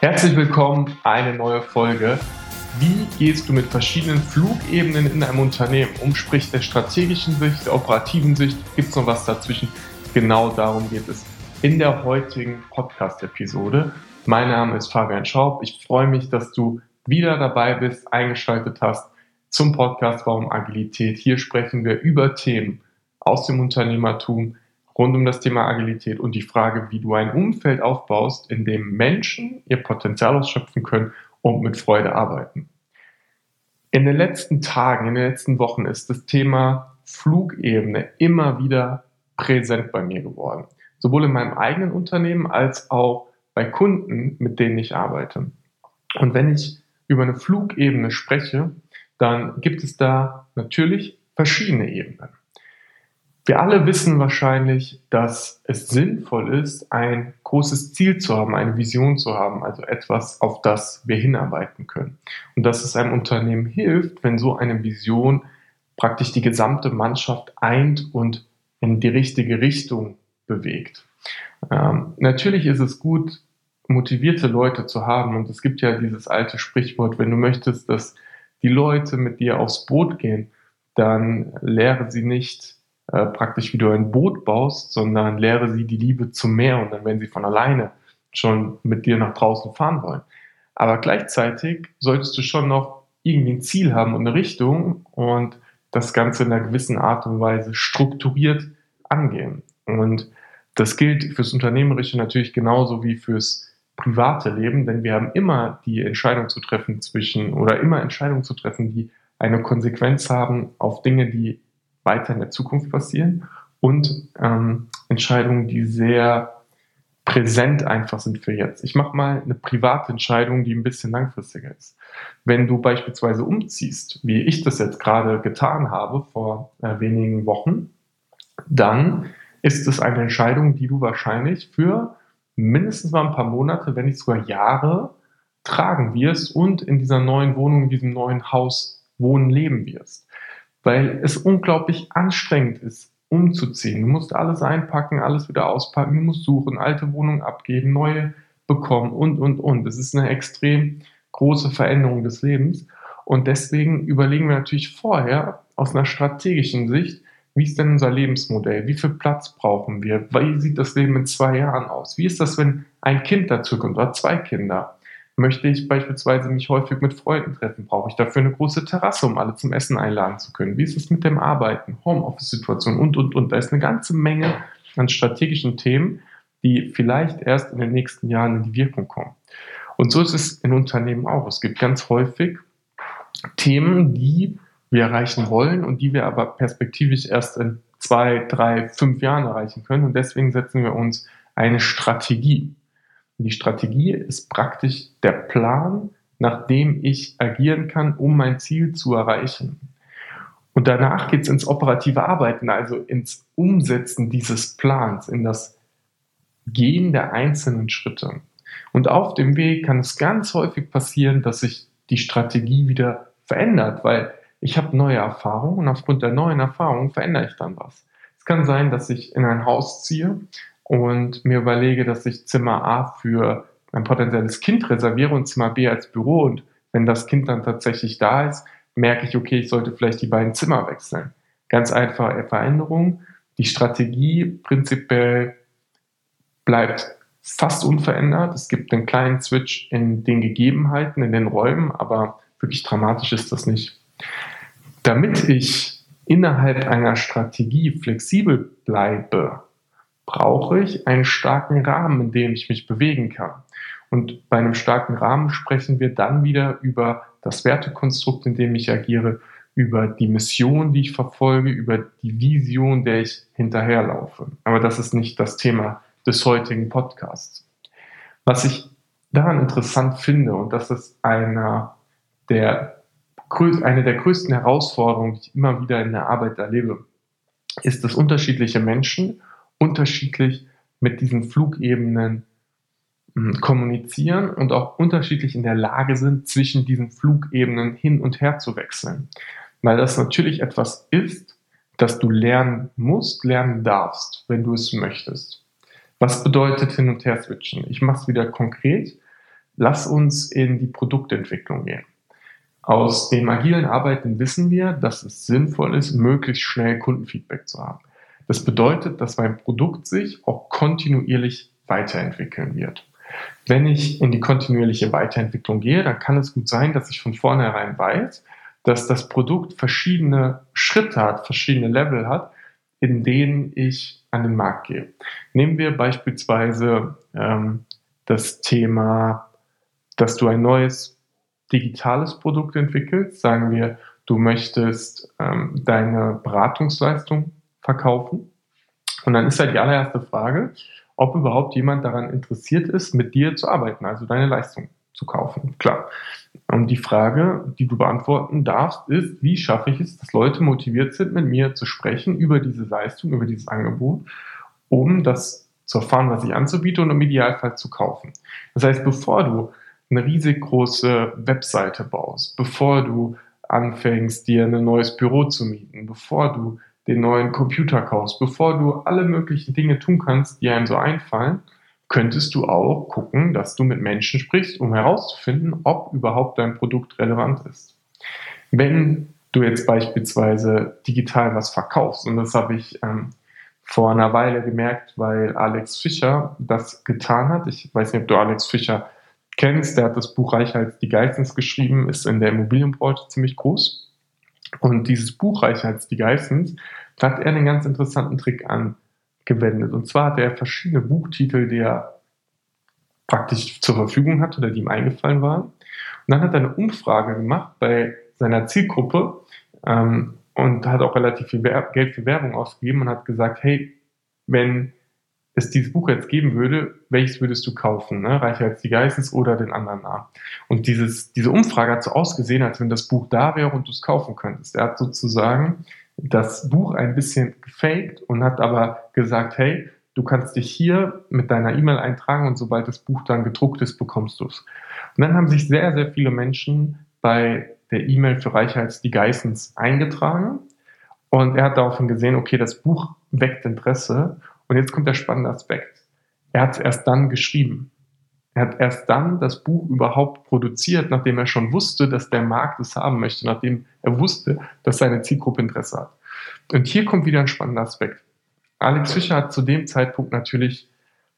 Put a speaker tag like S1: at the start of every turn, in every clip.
S1: Herzlich willkommen, eine neue Folge. Wie gehst du mit verschiedenen Flugebenen in einem Unternehmen um? Sprich der strategischen Sicht, der operativen Sicht, gibt es noch was dazwischen? Genau darum geht es in der heutigen Podcast-Episode. Mein Name ist Fabian Schaub. Ich freue mich, dass du wieder dabei bist, eingeschaltet hast zum Podcast Warum Agilität. Hier sprechen wir über Themen aus dem Unternehmertum, rund um das Thema Agilität und die Frage, wie du ein Umfeld aufbaust, in dem Menschen ihr Potenzial ausschöpfen können und mit Freude arbeiten. In den letzten Tagen, in den letzten Wochen ist das Thema Flugebene immer wieder präsent bei mir geworden. Sowohl in meinem eigenen Unternehmen als auch bei Kunden, mit denen ich arbeite. Und wenn ich über eine Flugebene spreche, dann gibt es da natürlich verschiedene Ebenen. Wir alle wissen wahrscheinlich, dass es sinnvoll ist, ein großes Ziel zu haben, eine Vision zu haben, also etwas, auf das wir hinarbeiten können. Und dass es einem Unternehmen hilft, wenn so eine Vision praktisch die gesamte Mannschaft eint und in die richtige Richtung bewegt. Ähm, natürlich ist es gut, motivierte Leute zu haben. Und es gibt ja dieses alte Sprichwort, wenn du möchtest, dass die Leute mit dir aufs Boot gehen, dann lehre sie nicht äh, praktisch, wie du ein Boot baust, sondern lehre sie die Liebe zum Meer und dann werden sie von alleine schon mit dir nach draußen fahren wollen. Aber gleichzeitig solltest du schon noch irgendwie ein Ziel haben und eine Richtung und das Ganze in einer gewissen Art und Weise strukturiert angehen. Und das gilt fürs Unternehmerische natürlich genauso wie fürs private Leben, denn wir haben immer die Entscheidung zu treffen zwischen oder immer Entscheidungen zu treffen, die eine Konsequenz haben auf Dinge, die weiter in der Zukunft passieren und ähm, Entscheidungen, die sehr präsent einfach sind für jetzt. Ich mache mal eine private Entscheidung, die ein bisschen langfristiger ist. Wenn du beispielsweise umziehst, wie ich das jetzt gerade getan habe vor äh, wenigen Wochen, dann ist es eine Entscheidung, die du wahrscheinlich für mindestens mal ein paar Monate, wenn nicht sogar Jahre tragen wirst und in dieser neuen Wohnung, in diesem neuen Haus wohnen, leben wirst weil es unglaublich anstrengend ist, umzuziehen. Du musst alles einpacken, alles wieder auspacken, du musst suchen, alte Wohnungen abgeben, neue bekommen und, und, und. Es ist eine extrem große Veränderung des Lebens. Und deswegen überlegen wir natürlich vorher aus einer strategischen Sicht, wie ist denn unser Lebensmodell? Wie viel Platz brauchen wir? Wie sieht das Leben in zwei Jahren aus? Wie ist das, wenn ein Kind dazukommt oder zwei Kinder? Möchte ich beispielsweise mich häufig mit Freunden treffen? Brauche ich dafür eine große Terrasse, um alle zum Essen einladen zu können? Wie ist es mit dem Arbeiten, Homeoffice-Situation und, und, und? Da ist eine ganze Menge an strategischen Themen, die vielleicht erst in den nächsten Jahren in die Wirkung kommen. Und so ist es in Unternehmen auch. Es gibt ganz häufig Themen, die wir erreichen wollen und die wir aber perspektivisch erst in zwei, drei, fünf Jahren erreichen können. Und deswegen setzen wir uns eine Strategie. Die Strategie ist praktisch der Plan, nach dem ich agieren kann, um mein Ziel zu erreichen. Und danach geht es ins operative Arbeiten, also ins Umsetzen dieses Plans, in das Gehen der einzelnen Schritte. Und auf dem Weg kann es ganz häufig passieren, dass sich die Strategie wieder verändert, weil ich habe neue Erfahrungen und aufgrund der neuen Erfahrungen verändere ich dann was. Es kann sein, dass ich in ein Haus ziehe und mir überlege, dass ich Zimmer A für ein potenzielles Kind reserviere und Zimmer B als Büro und wenn das Kind dann tatsächlich da ist, merke ich, okay, ich sollte vielleicht die beiden Zimmer wechseln. Ganz einfache Veränderung. Die Strategie prinzipiell bleibt fast unverändert. Es gibt einen kleinen Switch in den Gegebenheiten, in den Räumen, aber wirklich dramatisch ist das nicht. Damit ich innerhalb einer Strategie flexibel bleibe, brauche ich einen starken Rahmen, in dem ich mich bewegen kann. Und bei einem starken Rahmen sprechen wir dann wieder über das Wertekonstrukt, in dem ich agiere, über die Mission, die ich verfolge, über die Vision, der ich hinterherlaufe. Aber das ist nicht das Thema des heutigen Podcasts. Was ich daran interessant finde, und das ist einer der, eine der größten Herausforderungen, die ich immer wieder in der Arbeit erlebe, ist, dass unterschiedliche Menschen unterschiedlich mit diesen Flugebenen hm, kommunizieren und auch unterschiedlich in der Lage sind, zwischen diesen Flugebenen hin und her zu wechseln. Weil das natürlich etwas ist, das du lernen musst, lernen darfst, wenn du es möchtest. Was bedeutet hin und her switchen? Ich mache es wieder konkret. lass uns in die Produktentwicklung gehen. Aus dem agilen Arbeiten wissen wir, dass es sinnvoll ist, möglichst schnell Kundenfeedback zu haben. Das bedeutet, dass mein Produkt sich auch kontinuierlich weiterentwickeln wird. Wenn ich in die kontinuierliche Weiterentwicklung gehe, dann kann es gut sein, dass ich von vornherein weiß, dass das Produkt verschiedene Schritte hat, verschiedene Level hat, in denen ich an den Markt gehe. Nehmen wir beispielsweise ähm, das Thema, dass du ein neues digitales Produkt entwickelst. Sagen wir, du möchtest ähm, deine Beratungsleistung verkaufen. Und dann ist halt die allererste Frage, ob überhaupt jemand daran interessiert ist, mit dir zu arbeiten, also deine Leistung zu kaufen. Klar. Und die Frage, die du beantworten darfst, ist, wie schaffe ich es, dass Leute motiviert sind, mit mir zu sprechen über diese Leistung, über dieses Angebot, um das zu erfahren, was ich anzubiete und im Idealfall zu kaufen. Das heißt, bevor du eine riesig große Webseite baust, bevor du anfängst, dir ein neues Büro zu mieten, bevor du den neuen Computer kaufst, bevor du alle möglichen Dinge tun kannst, die einem so einfallen, könntest du auch gucken, dass du mit Menschen sprichst, um herauszufinden, ob überhaupt dein Produkt relevant ist. Wenn du jetzt beispielsweise digital was verkaufst, und das habe ich ähm, vor einer Weile gemerkt, weil Alex Fischer das getan hat. Ich weiß nicht, ob du Alex Fischer kennst, der hat das Buch Reicher als die Geistens geschrieben, ist in der Immobilienbranche ziemlich groß. Und dieses Buch Reicher als die Geistens, da hat er einen ganz interessanten Trick angewendet. Und zwar hat er verschiedene Buchtitel, die er praktisch zur Verfügung hatte oder die ihm eingefallen waren. Und dann hat er eine Umfrage gemacht bei seiner Zielgruppe ähm, und hat auch relativ viel Geld für Werbung ausgegeben und hat gesagt, hey, wenn es dieses Buch jetzt geben würde, welches würdest du kaufen? Ne? Reicher als die Geistes oder den anderen Namen? Und dieses, diese Umfrage hat so ausgesehen, als wenn das Buch da wäre und du es kaufen könntest. Er hat sozusagen das Buch ein bisschen gefaked und hat aber gesagt, hey, du kannst dich hier mit deiner E-Mail eintragen und sobald das Buch dann gedruckt ist, bekommst du es. Und dann haben sich sehr, sehr viele Menschen bei der E-Mail für Reicher als die Geissens eingetragen und er hat daraufhin gesehen, okay, das Buch weckt Interesse und jetzt kommt der spannende Aspekt. Er hat es erst dann geschrieben. Er hat erst dann das Buch überhaupt produziert, nachdem er schon wusste, dass der Markt es haben möchte, nachdem er wusste, dass seine Zielgruppe Interesse hat. Und hier kommt wieder ein spannender Aspekt. Alex Fischer hat zu dem Zeitpunkt natürlich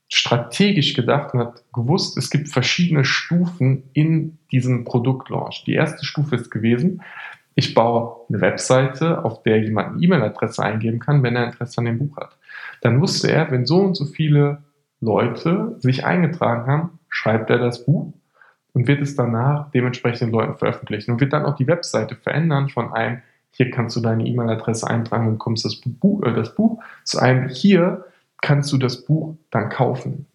S1: strategisch gedacht und hat gewusst, es gibt verschiedene Stufen in diesem Produktlaunch. Die erste Stufe ist gewesen, ich baue eine Webseite, auf der jemand eine E-Mail-Adresse eingeben kann, wenn er Interesse an dem Buch hat. Dann wusste er, wenn so und so viele Leute sich eingetragen haben, schreibt er das Buch und wird es danach dementsprechend den Leuten veröffentlichen und wird dann auch die Webseite verändern von einem, hier kannst du deine E-Mail-Adresse eintragen und kommst das Buch, äh, das Buch, zu einem, hier kannst du das Buch dann kaufen.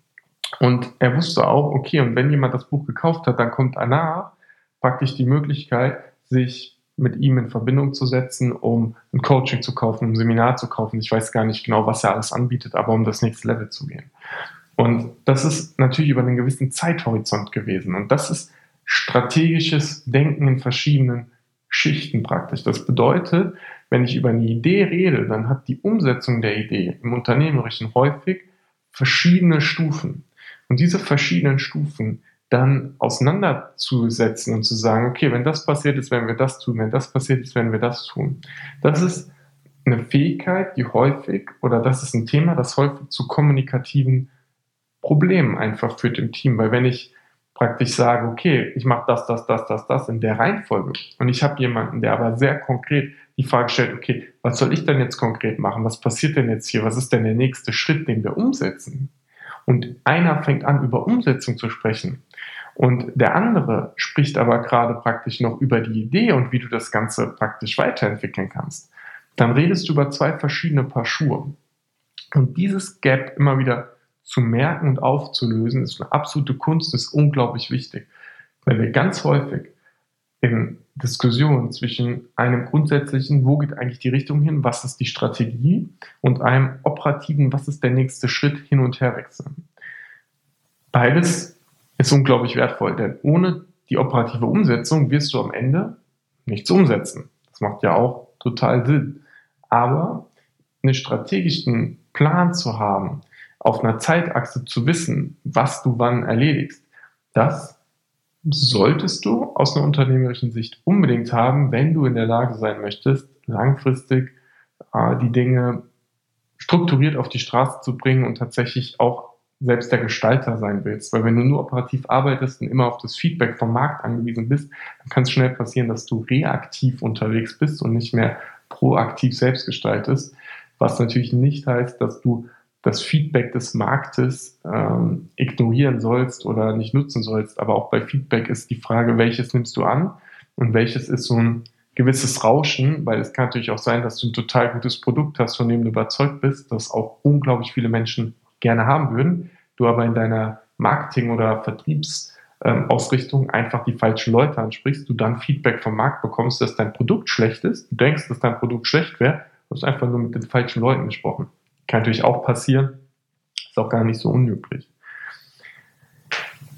S1: Und er wusste auch, okay, und wenn jemand das Buch gekauft hat, dann kommt danach praktisch die Möglichkeit, sich mit ihm in Verbindung zu setzen, um ein Coaching zu kaufen, ein Seminar zu kaufen. Ich weiß gar nicht genau, was er alles anbietet, aber um das nächste Level zu gehen. Und das ist natürlich über einen gewissen Zeithorizont gewesen. Und das ist strategisches Denken in verschiedenen Schichten praktisch. Das bedeutet, wenn ich über eine Idee rede, dann hat die Umsetzung der Idee im Unternehmerischen häufig verschiedene Stufen. Und diese verschiedenen Stufen dann auseinanderzusetzen und zu sagen, okay, wenn das passiert ist, werden wir das tun, wenn das passiert ist, werden wir das tun. Das ist eine Fähigkeit, die häufig, oder das ist ein Thema, das häufig zu kommunikativen Problemen einfach führt im Team, weil wenn ich praktisch sage, okay, ich mache das, das, das, das, das in der Reihenfolge und ich habe jemanden, der aber sehr konkret die Frage stellt, okay, was soll ich denn jetzt konkret machen? Was passiert denn jetzt hier? Was ist denn der nächste Schritt, den wir umsetzen? Und einer fängt an, über Umsetzung zu sprechen und der andere spricht aber gerade praktisch noch über die Idee und wie du das Ganze praktisch weiterentwickeln kannst. Dann redest du über zwei verschiedene Paar Schuhe. Und dieses Gap immer wieder zu merken und aufzulösen, ist eine absolute Kunst, ist unglaublich wichtig. Weil wir ganz häufig in Diskussionen zwischen einem grundsätzlichen, wo geht eigentlich die Richtung hin, was ist die Strategie, und einem operativen, was ist der nächste Schritt, hin und her wechseln. Beides ist unglaublich wertvoll, denn ohne die operative Umsetzung wirst du am Ende nichts umsetzen. Das macht ja auch total Sinn. Aber einen strategischen Plan zu haben, auf einer Zeitachse zu wissen, was du wann erledigst, das solltest du aus einer unternehmerischen Sicht unbedingt haben, wenn du in der Lage sein möchtest, langfristig äh, die Dinge strukturiert auf die Straße zu bringen und tatsächlich auch selbst der Gestalter sein willst. Weil wenn du nur operativ arbeitest und immer auf das Feedback vom Markt angewiesen bist, dann kann es schnell passieren, dass du reaktiv unterwegs bist und nicht mehr proaktiv selbst gestaltest. Was natürlich nicht heißt, dass du das Feedback des Marktes ähm, ignorieren sollst oder nicht nutzen sollst. Aber auch bei Feedback ist die Frage, welches nimmst du an und welches ist so ein gewisses Rauschen, weil es kann natürlich auch sein, dass du ein total gutes Produkt hast, von dem du überzeugt bist, das auch unglaublich viele Menschen gerne haben würden, du aber in deiner Marketing- oder Vertriebsausrichtung ähm, einfach die falschen Leute ansprichst, du dann Feedback vom Markt bekommst, dass dein Produkt schlecht ist, du denkst, dass dein Produkt schlecht wäre, du hast einfach nur mit den falschen Leuten gesprochen. Kann natürlich auch passieren, ist auch gar nicht so unüblich.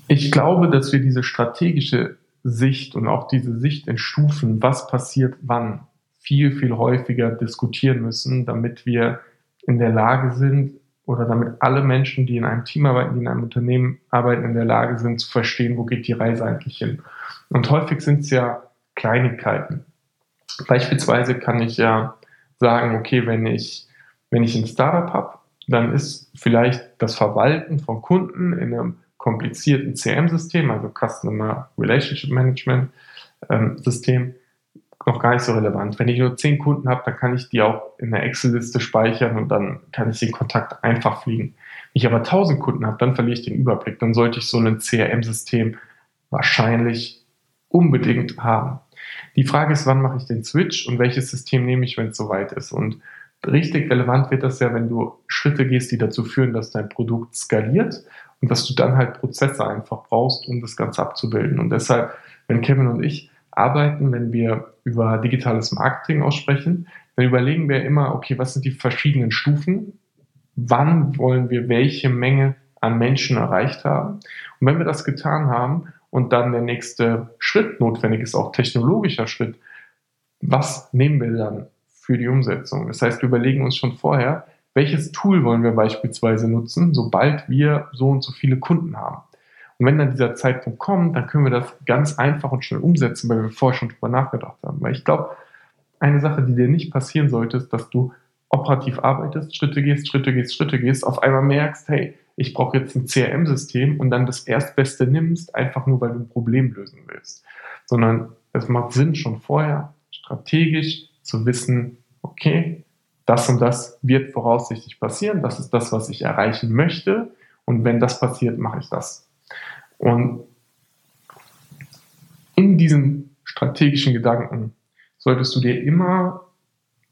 S1: Ich glaube, dass wir diese strategische Sicht und auch diese Sicht in Stufen, was passiert wann, viel, viel häufiger diskutieren müssen, damit wir in der Lage sind oder damit alle Menschen, die in einem Team arbeiten, die in einem Unternehmen arbeiten, in der Lage sind zu verstehen, wo geht die Reise eigentlich hin. Und häufig sind es ja Kleinigkeiten. Beispielsweise kann ich ja sagen, okay, wenn ich, wenn ich ein Startup habe, dann ist vielleicht das Verwalten von Kunden in einem komplizierten CM-System, also Customer Relationship Management ähm, System, noch gar nicht so relevant. Wenn ich nur zehn Kunden habe, dann kann ich die auch in der Excel-Liste speichern und dann kann ich den Kontakt einfach fliegen. Wenn ich aber tausend Kunden habe, dann verliere ich den Überblick. Dann sollte ich so ein CRM-System wahrscheinlich unbedingt haben. Die Frage ist, wann mache ich den Switch und welches System nehme ich, wenn es soweit ist. Und richtig relevant wird das ja, wenn du Schritte gehst, die dazu führen, dass dein Produkt skaliert und dass du dann halt Prozesse einfach brauchst, um das Ganze abzubilden. Und deshalb, wenn Kevin und ich arbeiten, wenn wir über digitales Marketing aussprechen, dann überlegen wir immer, okay, was sind die verschiedenen Stufen? Wann wollen wir welche Menge an Menschen erreicht haben? Und wenn wir das getan haben und dann der nächste Schritt notwendig ist, auch technologischer Schritt, was nehmen wir dann für die Umsetzung? Das heißt, wir überlegen uns schon vorher, welches Tool wollen wir beispielsweise nutzen, sobald wir so und so viele Kunden haben. Und wenn dann dieser Zeitpunkt kommt, dann können wir das ganz einfach und schnell umsetzen, weil wir vorher schon drüber nachgedacht haben. Weil ich glaube, eine Sache, die dir nicht passieren sollte, ist, dass du operativ arbeitest, Schritte gehst, Schritte gehst, Schritte gehst, auf einmal merkst, hey, ich brauche jetzt ein CRM-System und dann das Erstbeste nimmst, einfach nur weil du ein Problem lösen willst. Sondern es macht Sinn, schon vorher strategisch zu wissen, okay, das und das wird voraussichtlich passieren, das ist das, was ich erreichen möchte und wenn das passiert, mache ich das. Und in diesen strategischen Gedanken solltest du dir immer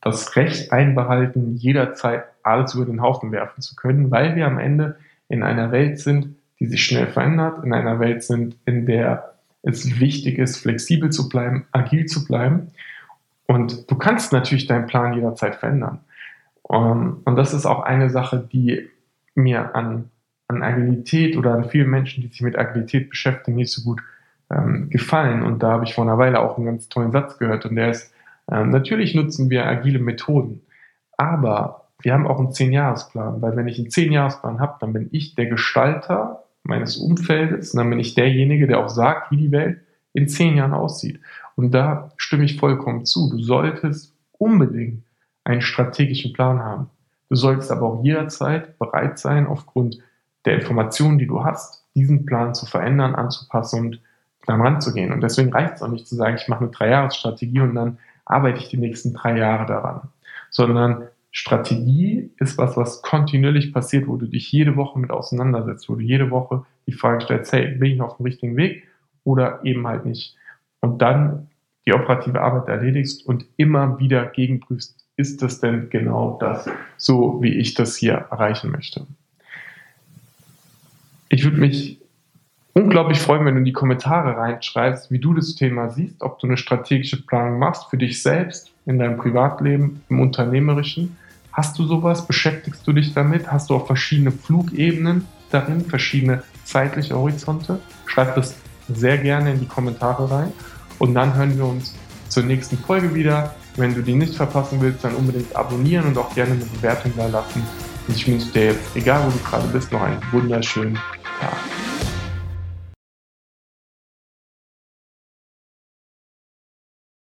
S1: das Recht einbehalten, jederzeit alles über den Haufen werfen zu können, weil wir am Ende in einer Welt sind, die sich schnell verändert, in einer Welt sind, in der es wichtig ist, flexibel zu bleiben, agil zu bleiben. Und du kannst natürlich deinen Plan jederzeit verändern. Ähm, und das ist auch eine Sache, die mir an, an Agilität oder an vielen Menschen, die sich mit Agilität beschäftigen, nicht so gut ähm, gefallen. Und da habe ich vor einer Weile auch einen ganz tollen Satz gehört. Und der ist, ähm, natürlich nutzen wir agile Methoden, aber wir haben auch einen Zehn-Jahres-Plan, weil wenn ich einen Zehn-Jahres-Plan habe, dann bin ich der Gestalter meines Umfeldes und dann bin ich derjenige, der auch sagt, wie die Welt in zehn Jahren aussieht. Und da stimme ich vollkommen zu. Du solltest unbedingt einen strategischen Plan haben. Du solltest aber auch jederzeit bereit sein, aufgrund der Informationen, die du hast, diesen Plan zu verändern, anzupassen und dann ranzugehen. Und deswegen reicht es auch nicht zu sagen, ich mache eine Dreijahresstrategie und dann arbeite ich die nächsten drei Jahre daran. Sondern Strategie ist was, was kontinuierlich passiert, wo du dich jede Woche mit auseinandersetzt, wo du jede Woche die Frage stellst, hey, bin ich auf dem richtigen Weg oder eben halt nicht. Und dann die operative Arbeit erledigst und immer wieder gegenprüfst, ist das denn genau das, so wie ich das hier erreichen möchte? Ich würde mich unglaublich freuen, wenn du in die Kommentare reinschreibst, wie du das Thema siehst, ob du eine strategische Planung machst für dich selbst, in deinem Privatleben, im Unternehmerischen. Hast du sowas? Beschäftigst du dich damit? Hast du auch verschiedene Flugebenen darin, verschiedene zeitliche Horizonte? Schreib das sehr gerne in die Kommentare rein. Und dann hören wir uns zur nächsten Folge wieder. Wenn du die nicht verpassen willst, dann unbedingt abonnieren und auch gerne eine Bewertung da lassen. Und ich wünsche dir jetzt, egal wo du gerade bist, noch einen wunderschönen Yeah.